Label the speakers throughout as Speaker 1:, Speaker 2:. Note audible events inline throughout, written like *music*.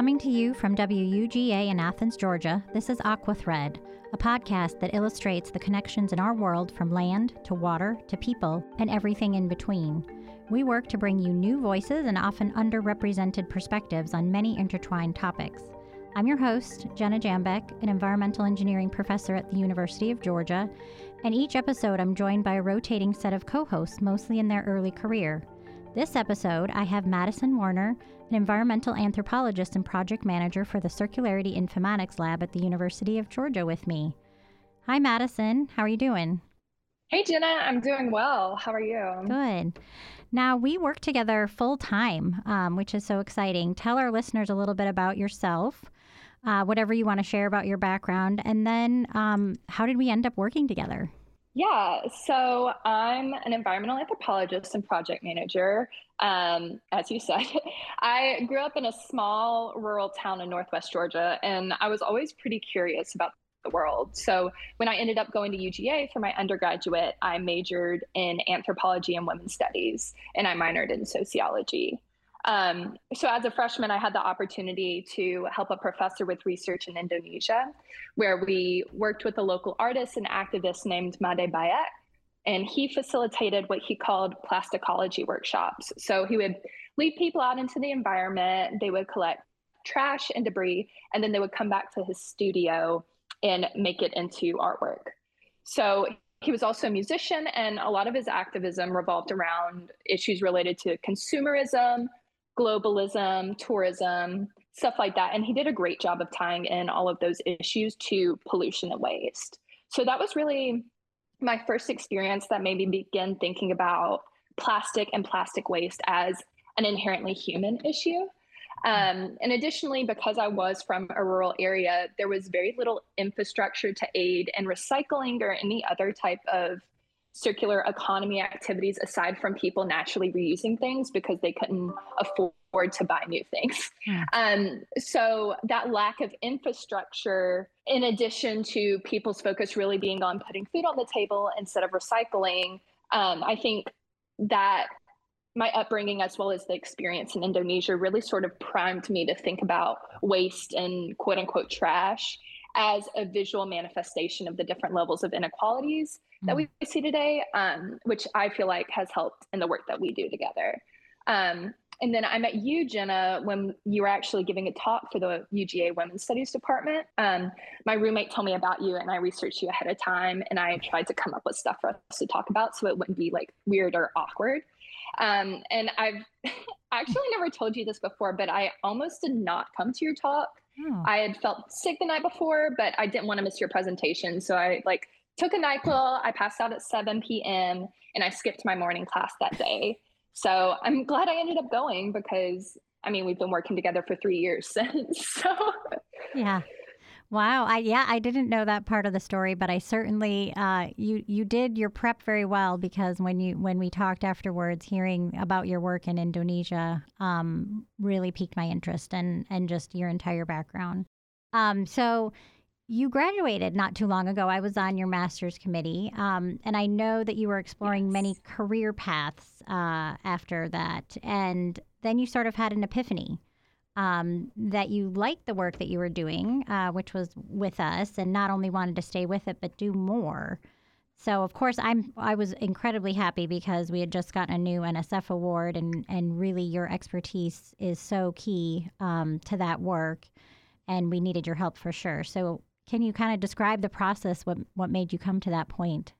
Speaker 1: Coming to you from WUGA in Athens, Georgia, this is Aqua Thread, a podcast that illustrates the connections in our world from land to water to people and everything in between. We work to bring you new voices and often underrepresented perspectives on many intertwined topics. I'm your host, Jenna Jambeck, an environmental engineering professor at the University of Georgia, and each episode I'm joined by a rotating set of co hosts, mostly in their early career. This episode, I have Madison Warner, an environmental anthropologist and project manager for the Circularity Informatics Lab at the University of Georgia, with me. Hi, Madison. How are you doing?
Speaker 2: Hey, Jenna. I'm doing well. How are you?
Speaker 1: Good. Now, we work together full time, um, which is so exciting. Tell our listeners a little bit about yourself, uh, whatever you want to share about your background, and then um, how did we end up working together?
Speaker 2: Yeah, so I'm an environmental anthropologist and project manager. Um, as you said, *laughs* I grew up in a small rural town in Northwest Georgia, and I was always pretty curious about the world. So when I ended up going to UGA for my undergraduate, I majored in anthropology and women's studies, and I minored in sociology. Um, so as a freshman, I had the opportunity to help a professor with research in Indonesia, where we worked with a local artist and activist named Made Bayak. And he facilitated what he called plasticology workshops. So he would lead people out into the environment, they would collect trash and debris, and then they would come back to his studio and make it into artwork. So he was also a musician, and a lot of his activism revolved around issues related to consumerism, globalism, tourism, stuff like that. And he did a great job of tying in all of those issues to pollution and waste. So that was really my first experience that made me begin thinking about plastic and plastic waste as an inherently human issue. Um, and additionally, because I was from a rural area, there was very little infrastructure to aid in recycling or any other type of circular economy activities aside from people naturally reusing things because they couldn't afford to buy new things. Yeah. Um, so that lack of infrastructure, in addition to people's focus really being on putting food on the table instead of recycling, um, I think that my upbringing as well as the experience in Indonesia really sort of primed me to think about waste and quote unquote trash as a visual manifestation of the different levels of inequalities that we mm. see today, um, which I feel like has helped in the work that we do together. Um, and then I met you, Jenna, when you were actually giving a talk for the UGA Women's Studies Department. Um, my roommate told me about you, and I researched you ahead of time, and I tried to come up with stuff for us to talk about so it wouldn't be like weird or awkward. Um, and I've *laughs* actually never told you this before, but I almost did not come to your talk. Oh. I had felt sick the night before, but I didn't want to miss your presentation, so I like took a NyQuil. I passed out at 7 p.m. and I skipped my morning class that day. So I'm glad I ended up going because I mean we've been working together for three years *laughs* since. So
Speaker 1: yeah. Wow. I yeah, I didn't know that part of the story, but I certainly uh, you you did your prep very well because when you when we talked afterwards, hearing about your work in Indonesia um, really piqued my interest and and just your entire background. Um, so you graduated not too long ago. I was on your master's committee, um, and I know that you were exploring yes. many career paths uh, after that. And then you sort of had an epiphany um, that you liked the work that you were doing, uh, which was with us, and not only wanted to stay with it, but do more. So of course I'm I was incredibly happy because we had just gotten a new NSF award, and and really your expertise is so key um, to that work, and we needed your help for sure. So can you kind of describe the process? What what made you come to that point?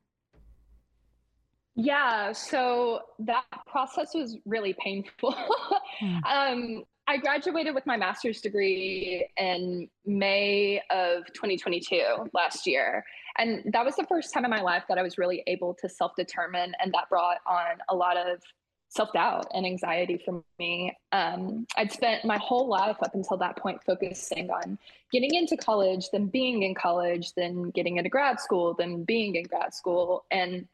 Speaker 2: Yeah, so that process was really painful. *laughs* mm. um, I graduated with my master's degree in May of 2022 last year. And that was the first time in my life that I was really able to self determine. And that brought on a lot of self doubt and anxiety for me. Um, I'd spent my whole life up until that point focusing on getting into college, then being in college, then getting into grad school, then being in grad school. And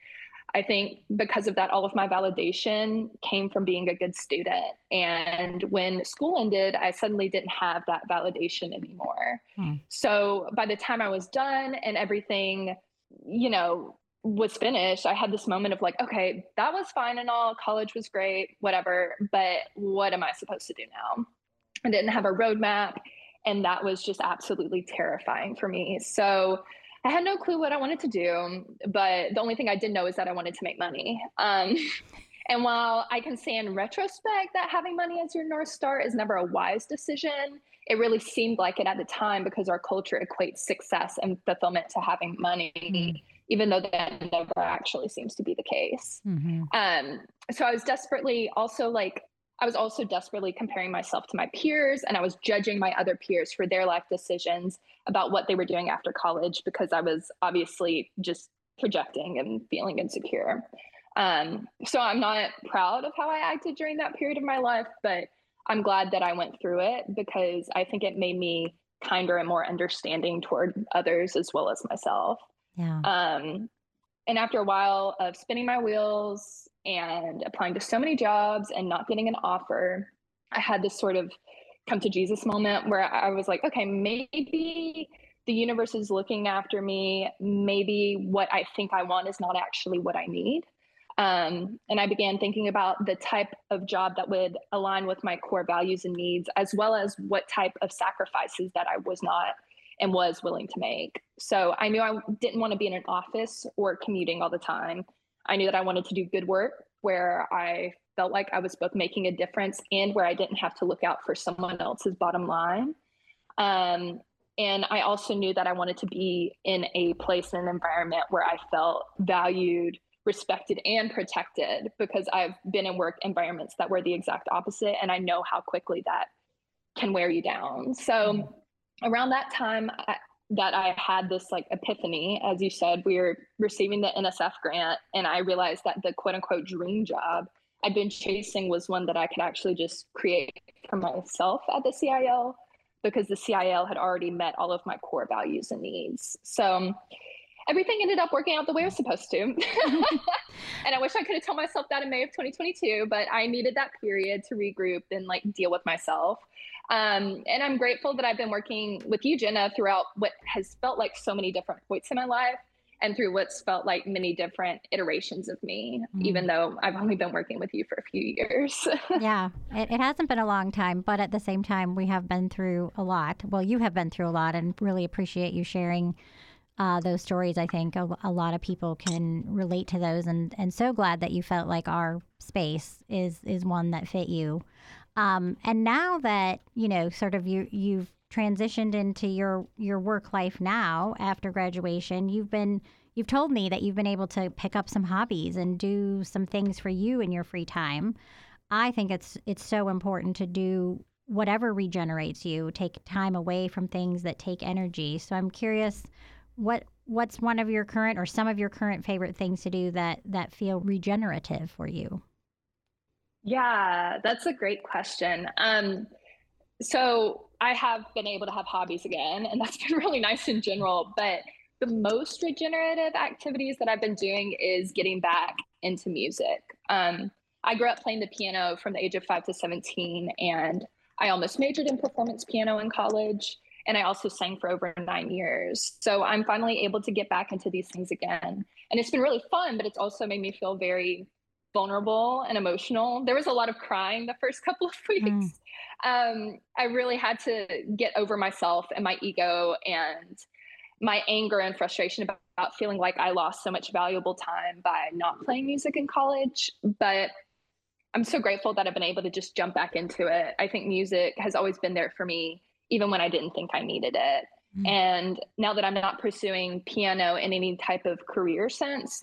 Speaker 2: I think because of that, all of my validation came from being a good student. And when school ended, I suddenly didn't have that validation anymore. Hmm. So by the time I was done and everything, you know, was finished, I had this moment of like, okay, that was fine and all. College was great, whatever. But what am I supposed to do now? I didn't have a roadmap. And that was just absolutely terrifying for me. So I had no clue what I wanted to do, but the only thing I did know is that I wanted to make money. Um, *laughs* and while I can say in retrospect that having money as your North Star is never a wise decision, it really seemed like it at the time because our culture equates success and fulfillment to having money. Mm-hmm even though that never actually seems to be the case. Mm-hmm. Um, so I was desperately also like, I was also desperately comparing myself to my peers and I was judging my other peers for their life decisions about what they were doing after college because I was obviously just projecting and feeling insecure. Um, so I'm not proud of how I acted during that period of my life, but I'm glad that I went through it because I think it made me kinder and more understanding toward others as well as myself.
Speaker 1: Yeah.
Speaker 2: Um, and after a while of spinning my wheels and applying to so many jobs and not getting an offer, I had this sort of come to Jesus moment where I was like, okay, maybe the universe is looking after me. Maybe what I think I want is not actually what I need. Um, and I began thinking about the type of job that would align with my core values and needs, as well as what type of sacrifices that I was not and was willing to make. So I knew I didn't want to be in an office or commuting all the time. I knew that I wanted to do good work where I felt like I was both making a difference and where I didn't have to look out for someone else's bottom line. Um, and I also knew that I wanted to be in a place and an environment where I felt valued, respected, and protected because I've been in work environments that were the exact opposite. And I know how quickly that can wear you down. So, mm around that time I, that I had this like epiphany, as you said, we were receiving the NSF grant, and I realized that the quote unquote dream job I'd been chasing was one that I could actually just create for myself at the CIL because the CIL had already met all of my core values and needs. So um, everything ended up working out the way it was supposed to. *laughs* and I wish I could have told myself that in May of 2022, but I needed that period to regroup and like deal with myself. Um, and I'm grateful that I've been working with you, Jenna, throughout what has felt like so many different points in my life and through what's felt like many different iterations of me, mm. even though I've only been working with you for a few years. *laughs*
Speaker 1: yeah, it, it, hasn't been a long time, but at the same time, we have been through a lot. Well, you have been through a lot and really appreciate you sharing uh, those stories. I think a, a, lot of people can relate to those, and, and so glad that you felt like our space is is one that fit you. Um, and now that you know, sort of you you've transitioned into your your work life now after graduation, you've been you've told me that you've been able to pick up some hobbies and do some things for you in your free time. I think it's it's so important to do whatever regenerates you, take time away from things that take energy. So I'm curious what what's one of your current or some of your current favorite things to do that that feel regenerative for you?
Speaker 2: Yeah, that's a great question. Um, so I have been able to have hobbies again, and *laughs* that's been really nice in general. But the most regenerative activities that I've been doing is getting back into music. Um, I grew up playing the piano from the age of five to 17, and I almost majored in performance piano in college. And I also sang for over nine years. So I'm finally able to get back into these things again. And it's been really fun, but it's also made me feel very vulnerable and emotional. There was a lot of crying the first *laughs* couple of weeks. Mm. Um, I really had to get over myself and my ego and my anger and frustration about, about feeling like I lost so much valuable time by not playing music in college. But I'm so grateful that I've been able to just jump back into it. I think music has always been there for me even when I didn't think I needed it. Mm-hmm. And now that I'm not pursuing piano in any type of career sense,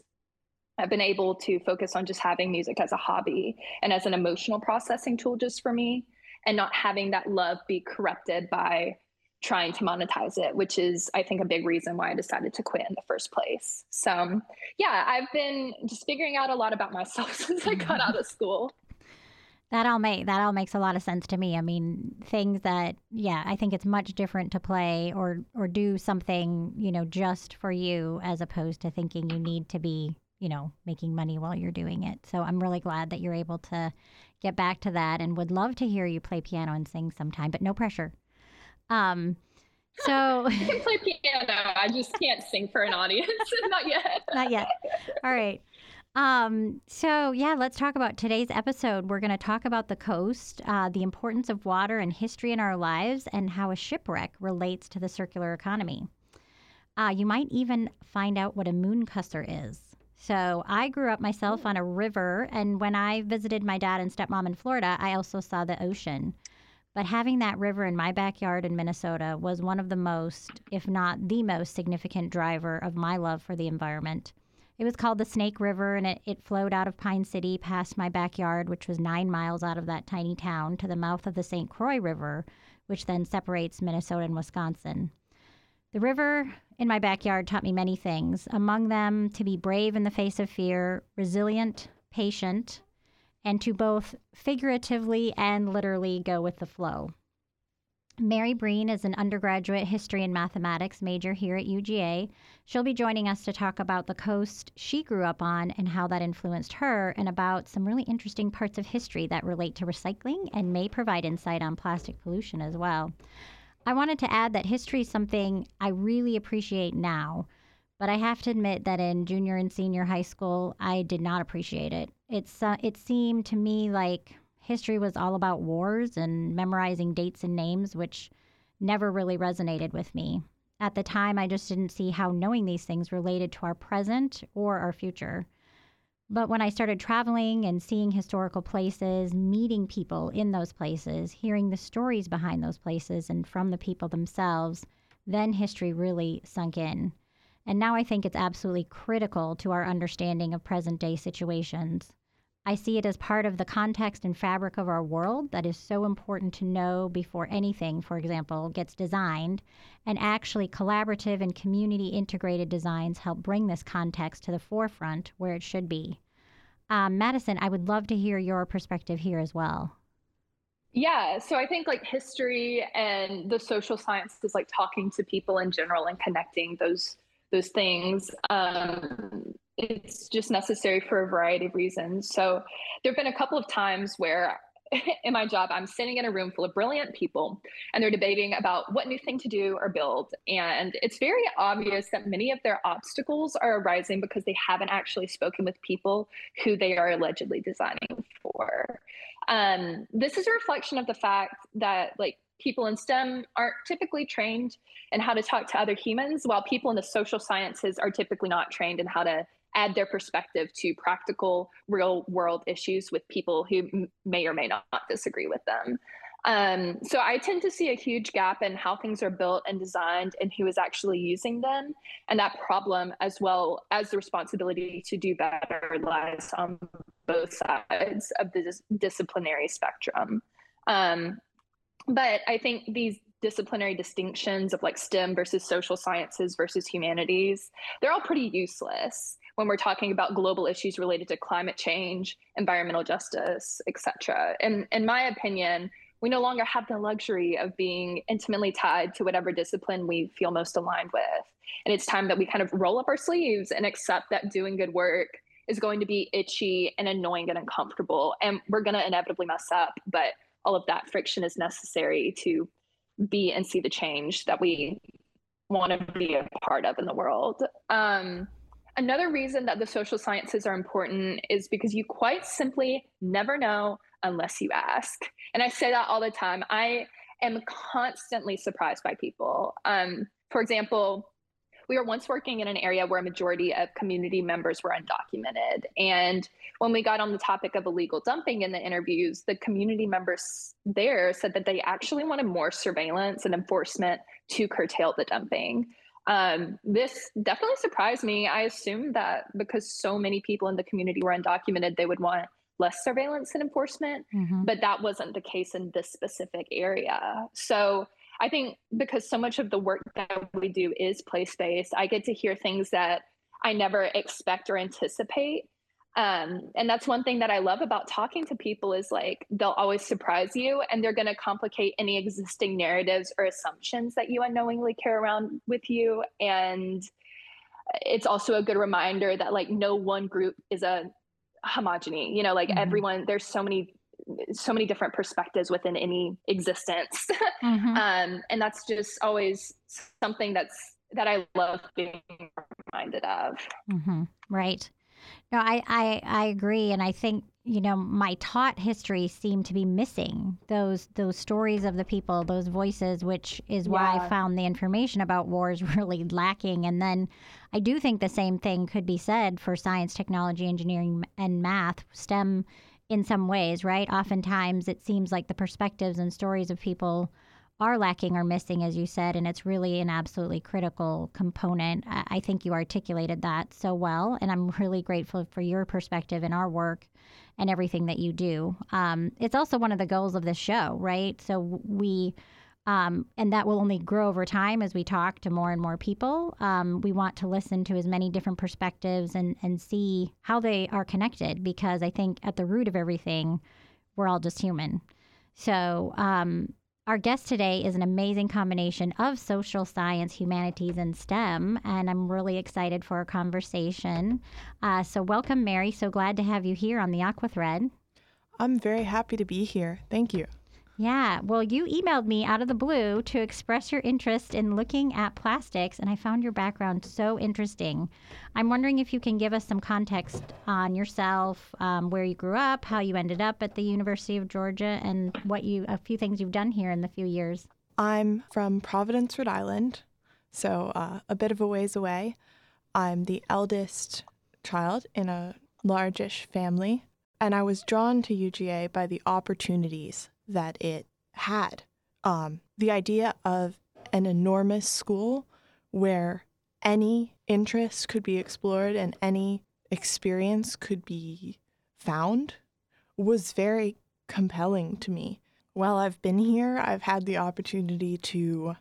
Speaker 2: I've been able to focus on just having music as a hobby and as an emotional processing tool just for me and not having that love be corrupted by trying to monetize it, which is, I think, a big reason why I decided to quit in the first place. So, yeah, I've been just figuring out a lot about myself *laughs* since I got out of school.
Speaker 1: That all make that all makes a lot of sense to me. I mean, things that yeah, I think it's much different to play or or do something, you know, just for you as opposed to thinking you need to be, you know, making money while you're doing it. So I'm really glad that you're able to get back to that and would love to hear you play piano and sing sometime, but no pressure. Um so *laughs*
Speaker 2: I can play piano. I just can't sing for an audience. *laughs* Not yet.
Speaker 1: Not yet. All right. Um, so, yeah, let's talk about today's episode. We're going to talk about the coast, uh, the importance of water and history in our lives, and how a shipwreck relates to the circular economy. Uh, you might even find out what a mooncusser is. So, I grew up myself oh. on a river, and when I visited my dad and stepmom in Florida, I also saw the ocean. But having that river in my backyard in Minnesota was one of the most, if not the most significant driver of my love for the environment. It was called the Snake River, and it, it flowed out of Pine City past my backyard, which was nine miles out of that tiny town, to the mouth of the St. Croix River, which then separates Minnesota and Wisconsin. The river in my backyard taught me many things, among them to be brave in the face of fear, resilient, patient, and to both figuratively and literally go with the flow. Mary Breen is an undergraduate history and mathematics major here at UGA. She'll be joining us to talk about the coast she grew up on and how that influenced her, and about some really interesting parts of history that relate to recycling and may provide insight on plastic pollution as well. I wanted to add that history is something I really appreciate now, but I have to admit that in junior and senior high school, I did not appreciate it. It's uh, it seemed to me like history was all about wars and memorizing dates and names, which never really resonated with me. At the time, I just didn't see how knowing these things related to our present or our future. But when I started traveling and seeing historical places, meeting people in those places, hearing the stories behind those places and from the people themselves, then history really sunk in. And now I think it's absolutely critical to our understanding of present day situations. I see it as part of the context and fabric of our world that is so important to know before anything, for example, gets designed. And actually, collaborative and community integrated designs help bring this context to the forefront where it should be. Um, Madison, I would love to hear your perspective here as well.
Speaker 2: Yeah, so I think like history and the social sciences, like talking to people in general and connecting those those things um, it's just necessary for a variety of reasons. So there have been a couple of times where *laughs* in my job, I'm sitting in a room full of brilliant people and they're debating about what new thing to do or build. And it's very obvious that many of their obstacles are arising because they haven't actually spoken with people who they are allegedly designing for. Um, this is a reflection of the fact that, like, people in STEM aren't typically trained in how to talk to other humans, while people in the social sciences are typically not trained in how to add their perspective to practical, real world issues with people who m- may or may not disagree with them. Um, so I tend to see a huge gap in how things are built and designed and who is actually using them. And that problem, as well as the responsibility to do better, lies on both sides of the dis- disciplinary spectrum. Um, but I think these disciplinary distinctions of like STEM versus social sciences versus humanities, they're all pretty useless when we're talking about global issues related to climate change, environmental justice, etc. And in my opinion, we no longer have the luxury of being intimately tied to whatever discipline we feel most aligned with. And it's time that we kind of roll up our sleeves and accept that doing good work is going to be itchy and annoying and uncomfortable. And we're going to inevitably mess up, but all of that friction is necessary to be and see the change that we want to be a part of in the world. Um, Another reason that the social sciences are important is because you quite simply never know unless you ask. And I say that all the time. I am constantly surprised by people. Um, for example, we were once working in an area where a majority of community members were undocumented. And when we got on the topic of illegal dumping in the interviews, the community members there said that they actually wanted more surveillance and enforcement to curtail the dumping um, this definitely surprised me. I assumed that because so many people in the community were undocumented, they would want less surveillance and enforcement, mm-hmm. but that wasn't the case in this specific area. So I think because so much of the work that we do is place based, I get to hear things that I never expect or anticipate um, and that's one thing that i love about talking to people is like they'll always surprise you and they're going to complicate any existing narratives or assumptions that you unknowingly carry around with you and it's also a good reminder that like no one group is a homogeny you know like mm-hmm. everyone there's so many so many different perspectives within any existence *laughs* mm-hmm. um, and that's just always something that's that i love being reminded of
Speaker 1: mm-hmm. right No, I, I, I agree. And I think, you know, my taught history seemed to be missing those those stories of the people, those voices, which is why
Speaker 2: Yeah.
Speaker 1: I found the information about wars *laughs* really lacking. And then I do think the same thing could be said for science, technology, engineering, and math, STEM in some ways, right? Oftentimes it seems like the perspectives and stories of people are lacking or missing, as you said, and it's really an absolutely critical component. I think you articulated that so well, and I'm *laughs* really grateful for your perspective in our work and everything that you do. Um, it's also one of the goals of this show, right? So we, um, and that will only grow over time as we talk to more and more people. Um, we want to listen to as many different perspectives and and see how they are connected, because I think at the root of everything, we're all just human. So, um, our guest today is an amazing combination of social science, humanities, and STEM, and I'm really excited for our conversation. Uh, so, welcome, Mary. So glad to have you here on the Aqua Thread.
Speaker 3: I'm very happy to be here. Thank you.
Speaker 1: Yeah, well, you emailed me out of the blue to express your interest in looking at plastics, and I found your background so interesting. I'm wondering if you can give us some context on yourself, um, where you grew up, how you ended up at the University of Georgia, and what you a few things you've done here in the few years.
Speaker 3: I'm from Providence, Rhode Island, so uh, a bit of a ways away. I'm the eldest child in a largish family, and I was drawn to UGA by the opportunities that it had. Um, the idea of an enormous school where any interest could be explored and any experience could be found was very compelling to me. While I've been here, I've had the opportunity to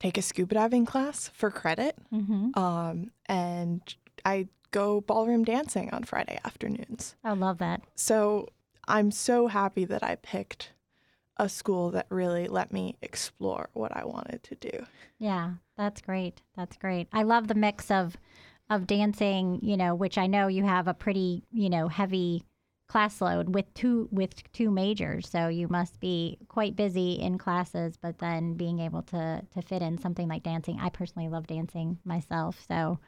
Speaker 3: take a scuba diving class for credit,
Speaker 1: Mm-hmm.
Speaker 3: um, and I go ballroom dancing on Friday afternoons.
Speaker 1: I love that.
Speaker 3: So I'm so happy that I picked a school that really let me explore what I wanted to do.
Speaker 1: Yeah, that's great. That's great. I love the mix of of dancing, you know, which I know you have a pretty, you know, heavy class load with two with two majors. So you must be quite busy in classes, but then being able to to fit in something like dancing. I personally love dancing myself. So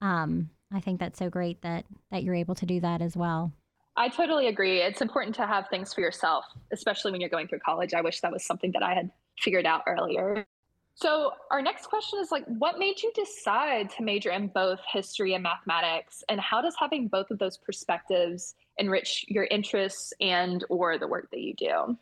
Speaker 1: um I think that's so great that that you're able to do that as well.
Speaker 2: I totally agree. It's important to have things for yourself, especially when you're going through college. I wish that was something that I had figured out earlier. So, our next question is like what made you decide to major in both history and mathematics and how does having both of those perspectives enrich your interests and or the work that you do?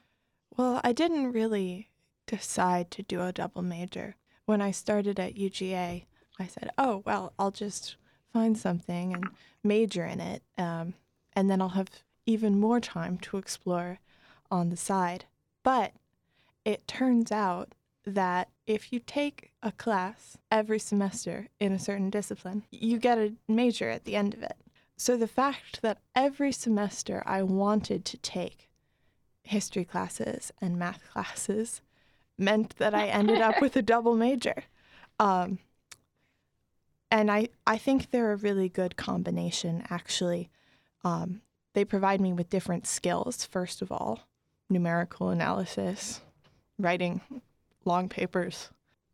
Speaker 3: Well, I didn't really decide to do a double major. When I started at UGA, I said, oh, well, I'll just find something and major in it. Um, and then I'll have even more time to explore on the side. But it turns out that if you take a class every semester in a certain discipline, you get a major at the end of it. So the fact that every semester I wanted to take history classes and math classes meant that I ended up with a *laughs* double major. Um, and I, I think they're a really good combination, actually. Um, they provide me with different skills, first of all, numerical analysis, writing long papers,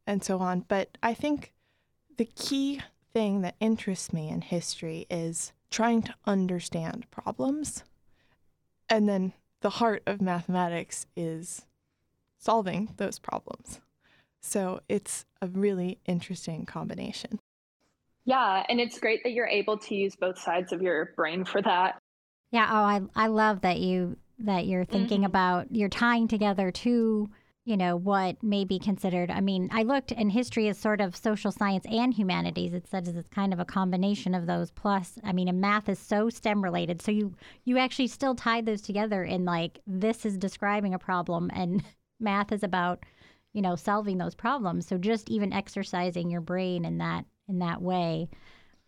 Speaker 3: and so on. But I think the key thing that interests me in history is trying to understand problems. And then the heart of mathematics is solving those problems. So it's a really interesting combination.
Speaker 2: Yeah, and it's great that you're able to use both sides of your brain for that.
Speaker 1: Yeah, oh I I love that you that you're thinking
Speaker 2: Mhm.
Speaker 1: about you're tying together two, you know, what may be considered. I mean, I looked and history is sort of social science and humanities. It says it's kind of a combination of those plus I mean, and math is so STEM related. So you you actually still tied those together in like this is describing a problem and *laughs* math is about, you know, solving those problems. So just even exercising your brain in that in that way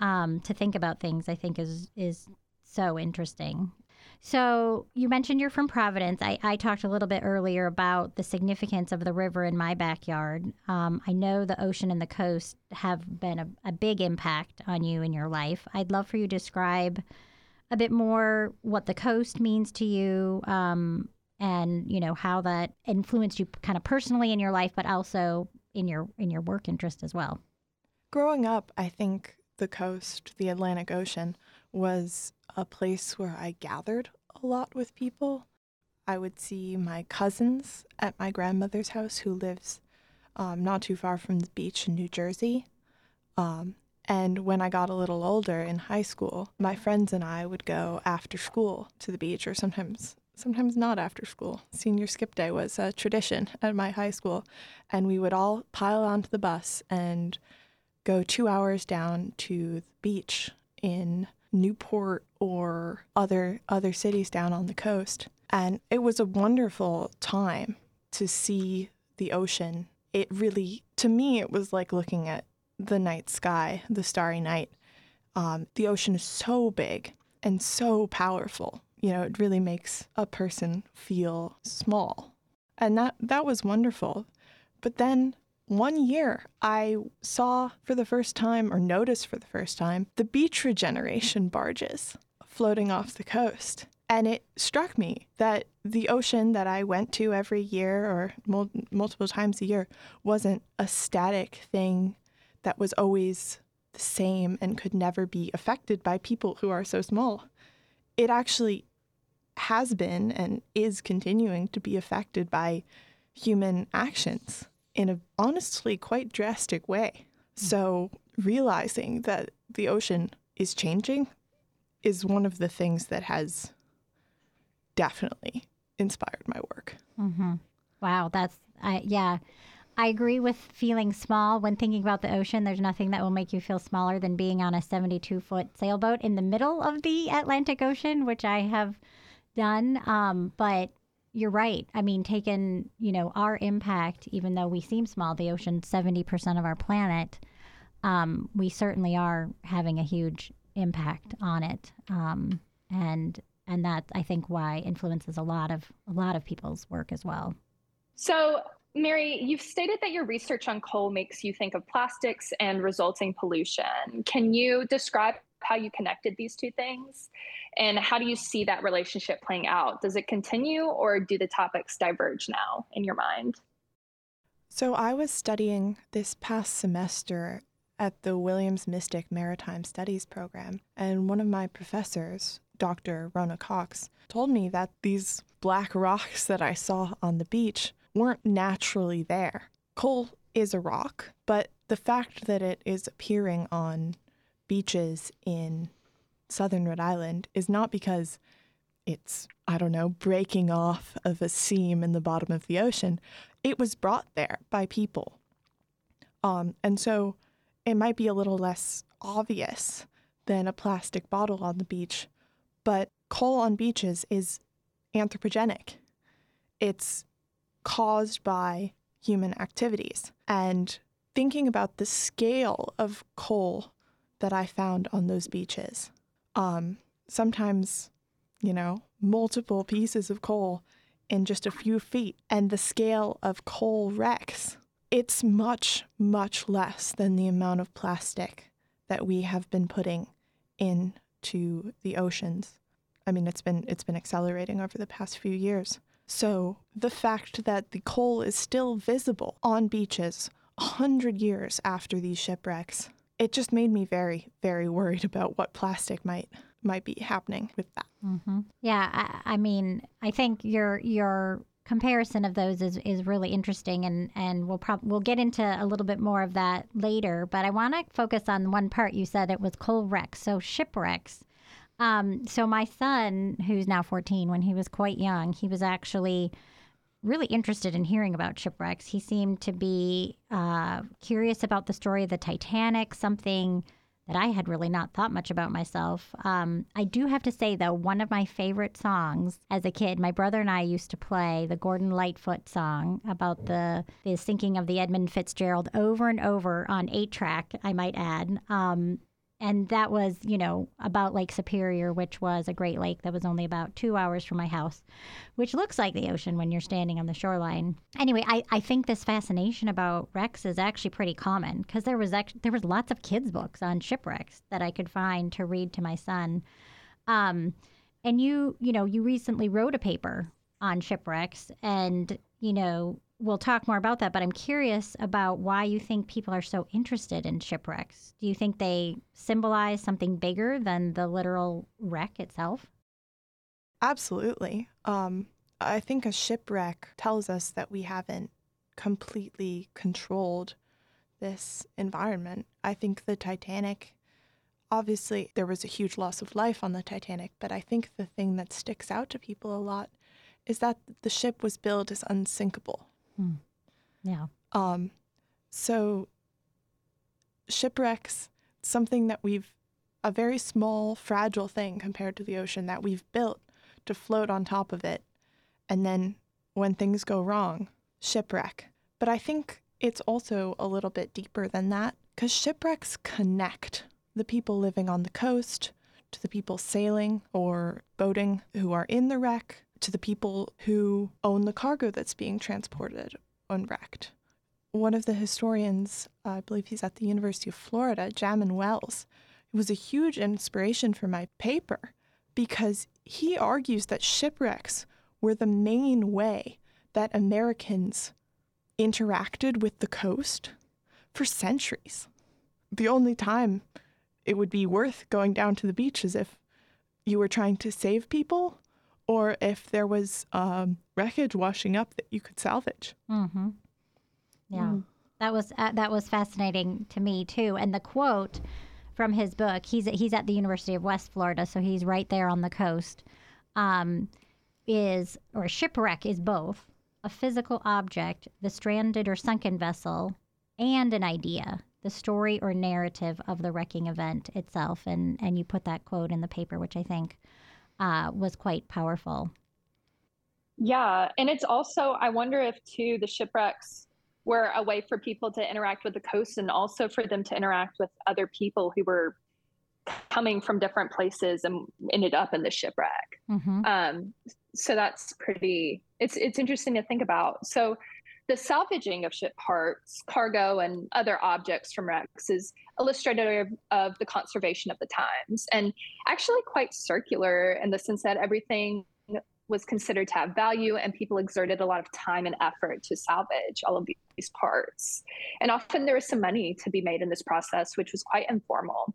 Speaker 1: um, to think about things, I think is is so interesting. So you mentioned you're from Providence. I, I talked a little bit earlier about the significance of the river in my backyard. Um, I know the ocean and the coast have been a, a big impact on you in your life. I'd love for you to describe a bit more what the coast means to you, um, and you know how that influenced you kind of personally in your life, but also in your in your work interest as well.
Speaker 3: Growing up, I think the coast, the Atlantic Ocean, was a place where I gathered a lot with people. I would see my cousins at my grandmother's house, who lives um, not too far from the beach in New Jersey. Um, and when I got a little older in high school, my friends and I would go after school to the beach, or sometimes sometimes not after school. Senior skip day was a tradition at my high school, and we would all pile onto the bus and go two hours down to the beach in Newport or other other cities down on the coast. And it was a wonderful time to see the ocean. It really, to me, it was like looking at the night sky, the starry night. Um, the ocean is so big and so powerful. You know, it really makes a person feel small. And that, that was wonderful. But then one year, I saw for the first time, or noticed for the first time, the beach regeneration barges floating off the coast. And it struck me that the ocean that I went to every year or mul- multiple times a year wasn't a static thing that was always the same and could never be affected by people who are so small. It actually has been and is continuing to be affected by human actions in a honestly quite drastic way. So, realizing that the ocean is changing is one of the things that has definitely inspired my work.
Speaker 1: Mm-hmm. Wow, that's I yeah. I agree with feeling small when thinking about the ocean. There's nothing that will make you feel smaller than being on a 72 foot sailboat in the middle of the Atlantic Ocean, which I have done. Um, but you're right. I mean, taken, you know, our impact, even though we seem small, the ocean, 70% of our planet, um, we certainly are having a huge impact on it. Um, and and that I think why influences a lot of a lot of people's work as well.
Speaker 2: So Mary, you've stated that your research on coal makes you think of plastics and resulting pollution. Can you describe how you connected these two things? And how do you see that relationship playing out? Does it continue or do the topics diverge now in your mind?
Speaker 3: So, I was studying this past semester at the Williams Mystic Maritime Studies program, and one of my professors, Dr. Rónadh Cox, told me that these black rocks that I saw on the beach weren't naturally there. Coal is a rock, but the fact that it is appearing on beaches in southern Rhode Island is not because it's, I don't know, breaking off of a seam in the bottom of the ocean. It was brought there by people. Um, and so it might be a little less obvious than a plastic bottle on the beach, but coal on beaches is anthropogenic. It's caused by human activities. And thinking about the scale of coal that I found on those beaches, um, sometimes, you know, multiple pieces of coal in just a few feet, and the scale of coal wrecks, it's much, much less than the amount of plastic that we have been putting into the oceans. I mean, it's been it's been accelerating over the past few years. So the fact that the coal is still visible on beaches a hundred years after these shipwrecks, it just made me very, very worried about what plastic might might be happening with that.
Speaker 1: Mm-hmm. Yeah, I, I mean, I think your your comparison of those is, is really interesting and, and we'll prob- we'll get into a little bit more of that later but i want to focus on one part you said it was coal wrecks so shipwrecks um, so my son, who's now 14, when he was quite young, he was actually really interested in hearing about shipwrecks. He seemed to be uh, curious about the story of the Titanic, something that I had really not thought much about myself. Um, I do have to say, though, one of my favorite songs as a kid, my brother and I used to play the Gordon Lightfoot song about the, the sinking of the Edmund Fitzgerald over and over on eight track, I might add. Um, and that was you know about lake superior which was a great lake that was only about two hours from my house which looks like the ocean when you're standing on the shoreline. Anyway i, I think this fascination about wrecks is actually pretty common because there was actually, there was lots of kids books on shipwrecks that i could find to read to my son. Um, and you you know you recently wrote a paper on shipwrecks and you know we'll talk more about that, but I'm curious about why you think people are so interested in shipwrecks. Do you think they symbolize something bigger than the literal wreck itself?
Speaker 3: Absolutely. Um, I think a shipwreck tells us that we haven't completely controlled this environment. I think the Titanic, obviously, there was a huge loss of life on the Titanic, but I think the thing that sticks out to people a lot is that the ship was billed as unsinkable.
Speaker 1: Hmm. Yeah.
Speaker 3: Um, so shipwrecks, something that we've a very small, fragile thing compared to the ocean that we've built to float on top of it. And then when things go wrong, shipwreck. But I think it's also a little bit deeper than that because shipwrecks connect the people living on the coast to the people sailing or boating who are in the wreck to the people who own the cargo that's being transported unwrecked. One of the historians, uh, I believe he's at the University of Florida, Jamin Wells, was a huge inspiration for my paper because he argues that shipwrecks were the main way that Americans interacted with the coast for centuries. The only time it would be worth going down to the beach is if you were trying to save people or if there was um, wreckage washing up that you could salvage.
Speaker 1: Mm-hmm. Yeah, mm. that was uh, that was fascinating to me too. And the quote from his book, he's he's at the University of West Florida, so he's right there on the coast. Um, is or shipwreck is both a physical object, the stranded or sunken vessel, and an idea, the story or narrative of the wrecking event itself. And and you put that quote in the paper, which I think uh, was quite powerful.
Speaker 2: Yeah. And it's also, I wonder if too, the shipwrecks were a way for people to interact with the coast and also for them to interact with other people who were coming from different places and ended up in the shipwreck. Mm-hmm. Um, so that's pretty, it's, it's interesting to think about. So the salvaging of ship parts, cargo, and other objects from wrecks is illustrative of the conservation of the times and actually quite circular in the sense that everything was considered to have value and people exerted a lot of time and effort to salvage all of these parts. And often there was some money to be made in this process, which was quite informal.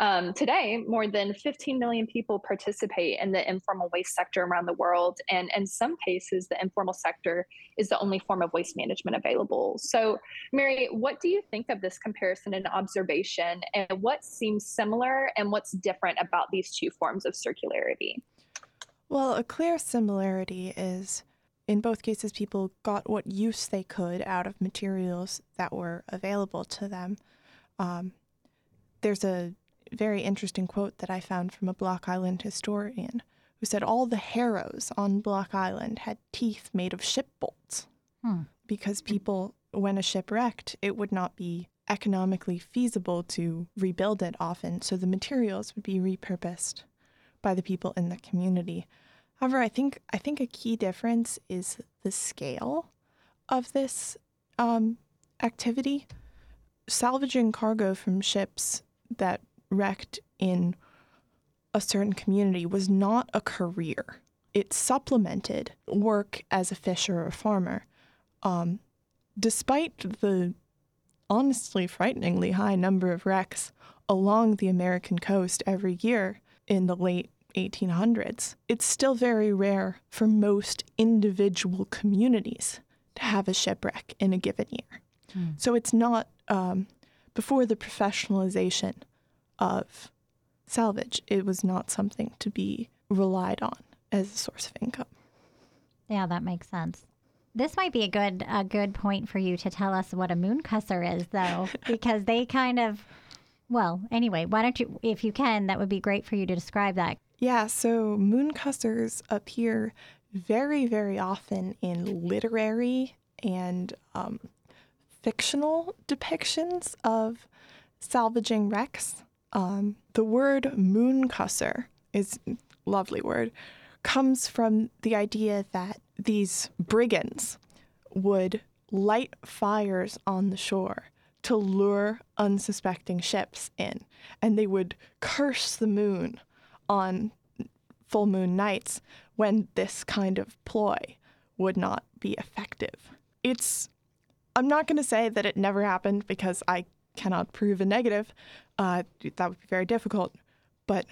Speaker 2: Um, today, more than 15 million people participate in the informal waste sector around the world. And in some cases, the informal sector is the only form of waste management available. So, Mary, what do you think of this comparison and observation? And what seems similar and what's different about these two forms of circularity?
Speaker 3: Well, a clear similarity is in both cases, people got what use they could out of materials that were available to them. Um, there's a very interesting quote that I found from a Block Island historian who said all the harrows on Block Island had teeth made of ship bolts hmm. because people, when a ship wrecked, it would not be economically feasible to rebuild it often, so the materials would be repurposed by the people in the community. However, I think I think a key difference is the scale of this um, activity. Salvaging cargo from ships that wrecked in a certain community was not a career. It supplemented work as a fisher or farmer. Um, despite the honestly frighteningly high number of wrecks along the American coast every year in the late 1800s, it's still very rare for most individual communities to have a shipwreck in a given year. Mm. So it's not um, before the professionalization of salvage. It was not something to be relied on as a source of income.
Speaker 1: Yeah, that makes sense. This might be a good a good point for you to tell us what a mooncusser is, though, *laughs* because they kind of, well, anyway, why don't you, if you can, that would be great for you to describe that.
Speaker 3: Yeah, so mooncussers appear very, very often in literary and um, fictional depictions of salvaging wrecks. Um, the word mooncusser is lovely word comes from the idea that these brigands would light fires on the shore to lure unsuspecting ships in and they would curse the moon on full moon nights when this kind of ploy would not be effective. It's, I'm not going to say that it never happened because I cannot prove a negative. Uh, that would be very difficult. But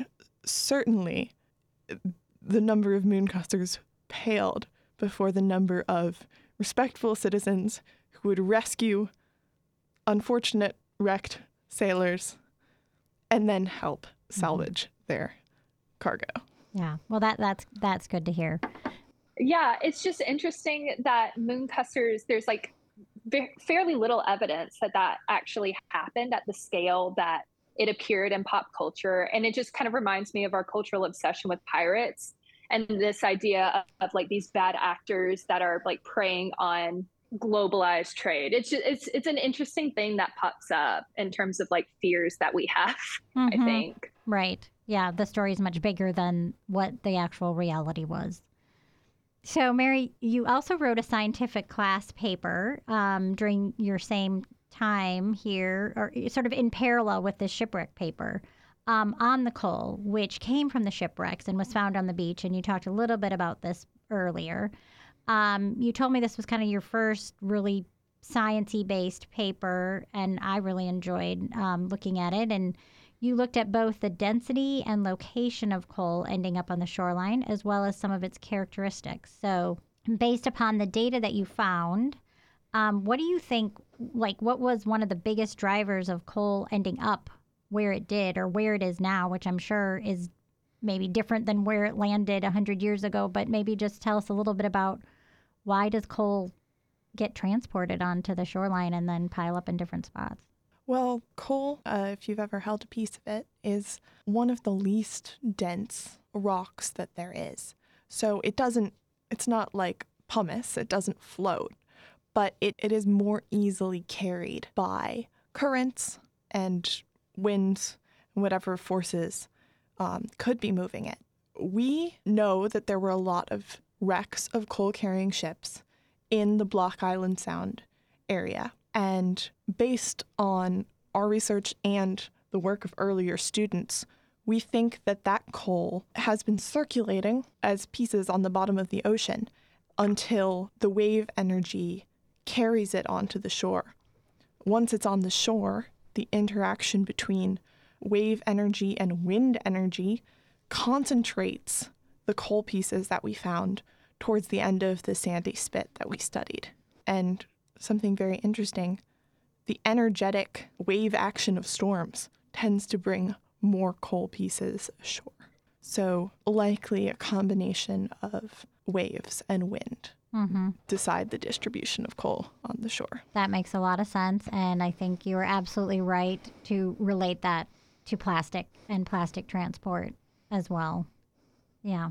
Speaker 3: certainly the number of mooncussers paled before the number of respectful citizens who would rescue unfortunate wrecked sailors and then help salvage mm-hmm. their cargo.
Speaker 1: Yeah. Well that that's that's good to hear.
Speaker 2: Yeah, it's just interesting that mooncussers there's like fairly little evidence that that actually happened at the scale that it appeared in pop culture and it just kind of reminds me of our cultural obsession with pirates and this idea of, of like these bad actors that are like preying on globalized trade. It's just, it's it's an interesting thing that pops up in terms of like fears that we have. Mm-hmm. I think.
Speaker 1: Right. Yeah. The story is much bigger than what the actual reality was. So, Mary, you also wrote a scientific class paper um, during your same time here, or sort of in parallel with the shipwreck paper. Um, on the coal, which came from the shipwrecks and was found on the beach. And you talked a little bit about this earlier. Um, you told me this was kind of your first really sciency based paper, and I really enjoyed um, looking at it. And you looked at both the density and location of coal ending up on the shoreline, as well as some of its characteristics. So, based upon the data that you found, um, what do you think? Like, what was one of the biggest drivers of coal ending up where it did, or where it is now, which I'm sure is maybe different than where it landed 100 years ago, but maybe just tell us a little bit about why does coal get transported onto the shoreline and then pile up in different spots?
Speaker 3: Well, coal, uh, if you've ever held a piece of it, is one of the least dense rocks that there is. So it doesn't, it's not like pumice, it doesn't float, but it, it is more easily carried by currents and winds, whatever forces um, could be moving it. We know that there were a lot of wrecks of coal carrying ships in the Block Island Sound area. And based on our research and the work of earlier students, we think that that coal has been circulating as pieces on the bottom of the ocean until the wave energy carries it onto the shore. Once it's on the shore, the interaction between wave energy and wind energy concentrates the coal pieces that we found towards the end of the sandy spit that we studied. And something very interesting the energetic wave action of storms tends to bring more coal pieces ashore. So, likely a combination of waves and wind mm-hmm. decide the distribution of coal on the shore.
Speaker 1: That makes a lot of sense. And I think you are absolutely right to relate that to plastic and plastic transport as well. Yeah.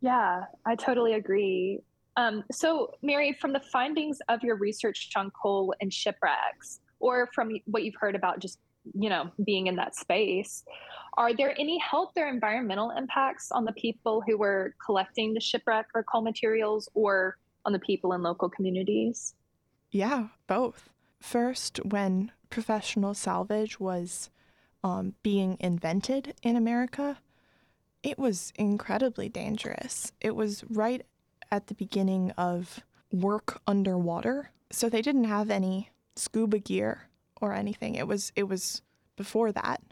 Speaker 2: Yeah, I totally agree. Um, so, Mary, from the findings of your research on coal and shipwrecks, or from what you've heard about just you know being in that space, are there any health or environmental impacts on the people who were collecting the shipwreck or coal materials, or on the people in local communities?
Speaker 3: Yeah, both. First, when professional salvage was um, being invented in America, it was incredibly dangerous. It was right at the beginning of work underwater. So they didn't have any scuba gear or anything. It was it was before that.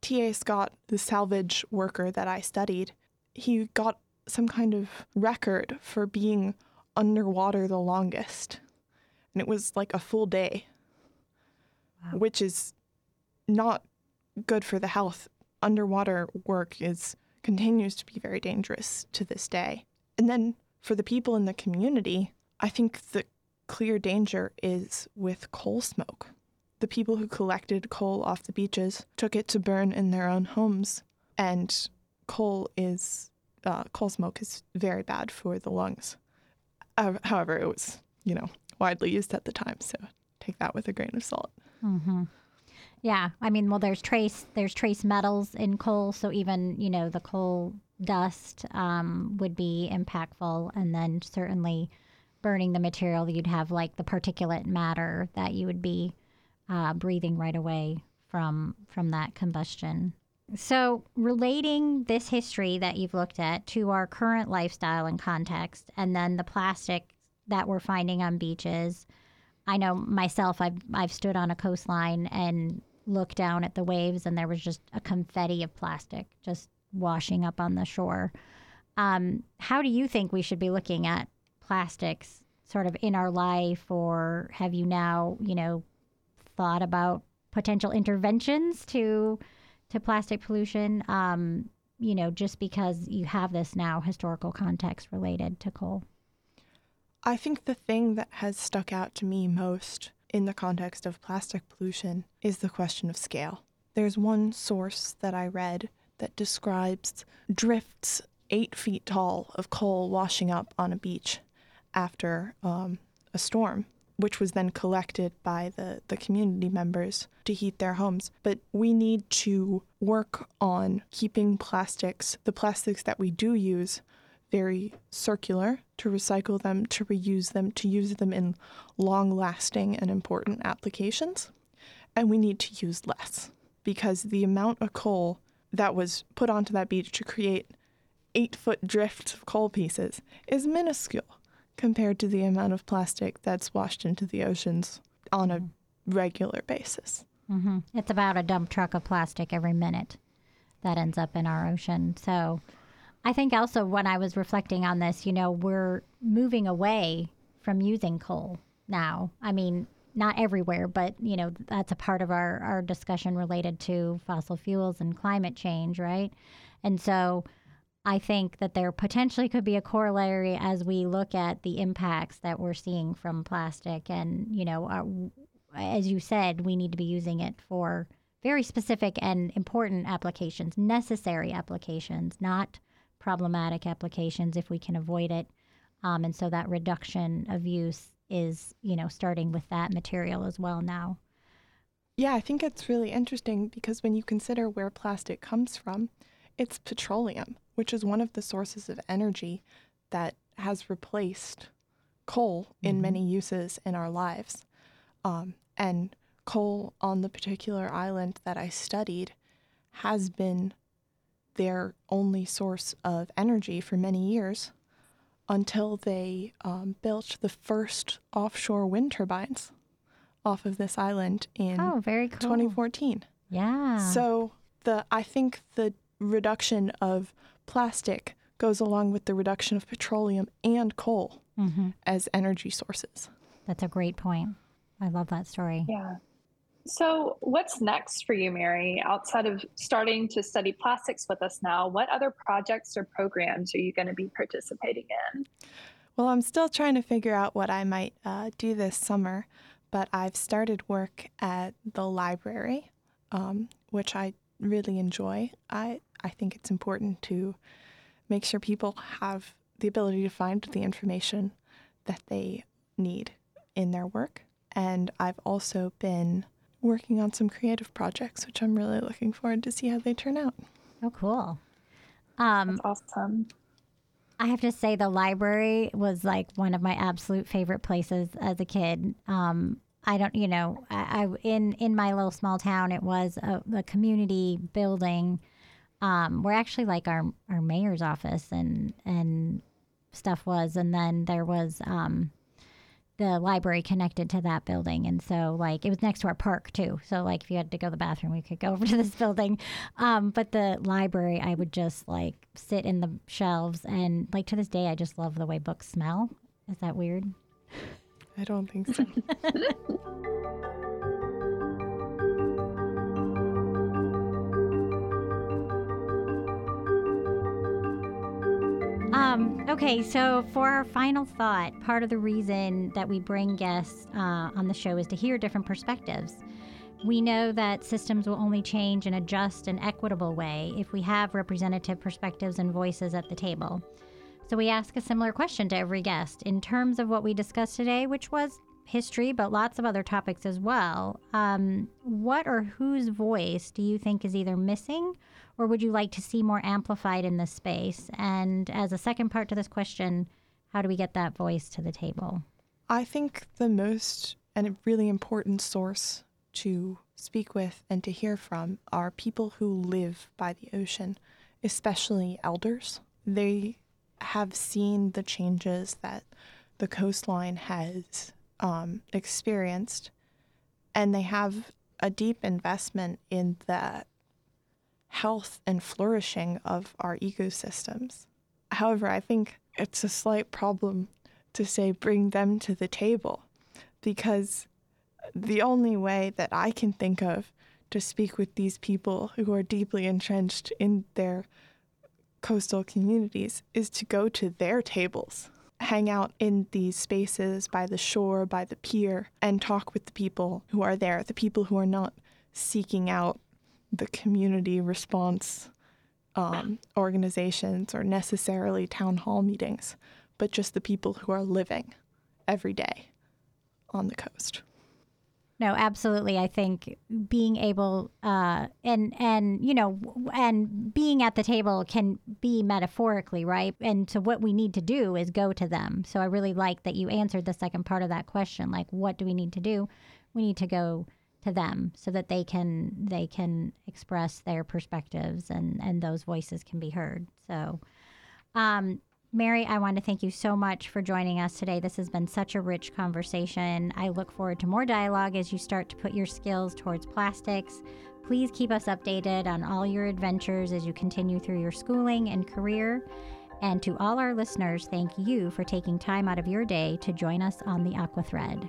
Speaker 3: T.A. Scott, the salvage worker that I studied, he got some kind of record for being underwater the longest. And it was like a full day, wow. which is not good for the health. Underwater work is continues to be very dangerous to this day. And then for the people in the community, I think the clear danger is with coal smoke. The people who collected coal off the beaches took it to burn in their own homes, and coal is uh, coal smoke is very bad for the lungs. Uh, however, it was you know widely used at the time, so take that with a grain of salt.
Speaker 1: Mm-hmm. Yeah, I mean, well, there's trace there's trace metals in coal, so even you know the coal dust um, would be impactful, and then certainly burning the material, you'd have like the particulate matter that you would be uh, breathing right away from from that combustion. So, relating this history that you've looked at to our current lifestyle and context, and then the plastic that we're finding on beaches. I know myself, I've, I've stood on a coastline and looked down at the waves, and there was just a confetti of plastic just washing up on the shore. Um, how do you think we should be looking at plastics sort of in our life, or have you now, you know, thought about potential interventions to to plastic pollution? Um, you know, just because you have this now historical context related to coal.
Speaker 3: I think the thing that has stuck out to me most in the context of plastic pollution is the question of scale. There's one source that I read that describes drifts eight feet tall of coal washing up on a beach after um, a storm, which was then collected by the, the community members to heat their homes. But we need to work on keeping plastics, the plastics that we do use, very circular, to recycle them, to reuse them, to use them in long lasting and important applications. And we need to use less because the amount of coal that was put onto that beach to create eight foot drifts of coal pieces is minuscule compared to the amount of plastic that's washed into the oceans on a regular basis.
Speaker 1: Mm-hmm. It's about a dump truck of plastic every minute that ends up in our ocean. So I think also when I was reflecting on this, you know, we're moving away from using coal now. I mean, not everywhere, but you know, that's a part of our, our discussion related to fossil fuels and climate change, right? And so I think that there potentially could be a corollary as we look at the impacts that we're seeing from plastic. And, you know, our, as you said, we need to be using it for very specific and important applications, necessary applications, not problematic applications if we can avoid it. Um, and so that reduction of use is, you know, starting with that material as well now.
Speaker 3: Yeah, I think it's really interesting because when you consider where plastic comes from, it's petroleum, which is one of the sources of energy that has replaced coal mm-hmm. in many uses in our lives. Um, and coal on the particular island that I studied has been their only source of energy for many years until they um, built the first offshore wind turbines off of this island in
Speaker 1: oh, very cool.
Speaker 3: 2014.
Speaker 1: Yeah.
Speaker 3: So the I think the reduction of plastic goes along with the reduction of petroleum and coal mm-hmm. as energy sources.
Speaker 1: That's a great point. I love that story.
Speaker 2: Yeah. So, what's next for you, Mary? Outside of starting to study plastics with us now, what other projects or programs are you going to be participating in?
Speaker 3: Well, I'm still trying to figure out what I might uh, do this summer, but I've started work at the library, um, which I really enjoy. I I think it's important to make sure people have the ability to find the information that they need in their work. And I've also been working on some creative projects, which I'm really looking forward to see how they turn out.
Speaker 1: Oh, cool.
Speaker 2: Um, That's awesome.
Speaker 1: I have to say, the library was like one of my absolute favorite places as a kid. Um, I don't, you know, I, I, in in my little small town, it was a, a community building um, where actually like our our mayor's office and and stuff was, and then there was um, the library connected to that building, and so like it was next to our park too. So like if you had to go to the bathroom, we could go *laughs* over to this building. Um, but the library, I would just like sit in the shelves, and like to this day, I just love the way books smell. Is that weird?
Speaker 3: I don't think so. *laughs*
Speaker 1: Um, okay, so for our final thought, part of the reason that we bring guests uh, on the show is to hear different perspectives. We know that systems will only change in a just and equitable way if we have representative perspectives and voices at the table. So we ask a similar question to every guest in terms of what we discussed today, which was history, but lots of other topics as well. Um, what or whose voice do you think is either missing or would you like to see more amplified in this space? And as a second part to this question, how do we get that voice to the table?
Speaker 3: I think the most and really important source to speak with and to hear from are people who live by the ocean, especially elders. They have seen the changes that the coastline has um, experienced, and they have a deep investment in the health and flourishing of our ecosystems. However, I think it's a slight problem to say bring them to the table because the only way that I can think of to speak with these people who are deeply entrenched in their coastal communities is to go to their tables, hang out in these spaces by the shore, by the pier, and talk with the people who are there, the people who are not seeking out the community response um, organizations or necessarily town hall meetings, but just the people who are living every day on the coast.
Speaker 1: No, absolutely. I think being able uh, and and you know and being at the table can be metaphorically right. And so what we need to do is go to them. So I really like that you answered the second part of that question. Like, what do we need to do? We need to go to them so that they can they can express their perspectives and and those voices can be heard. So. Um, Mary, I want to thank you so much for joining us today. This has been such a rich conversation. I look forward to more dialogue as you start to put your skills towards plastics. Please keep us updated on all your adventures as you continue through your schooling and career. And to all our listeners, thank you for taking time out of your day to join us on the Aqua Thread.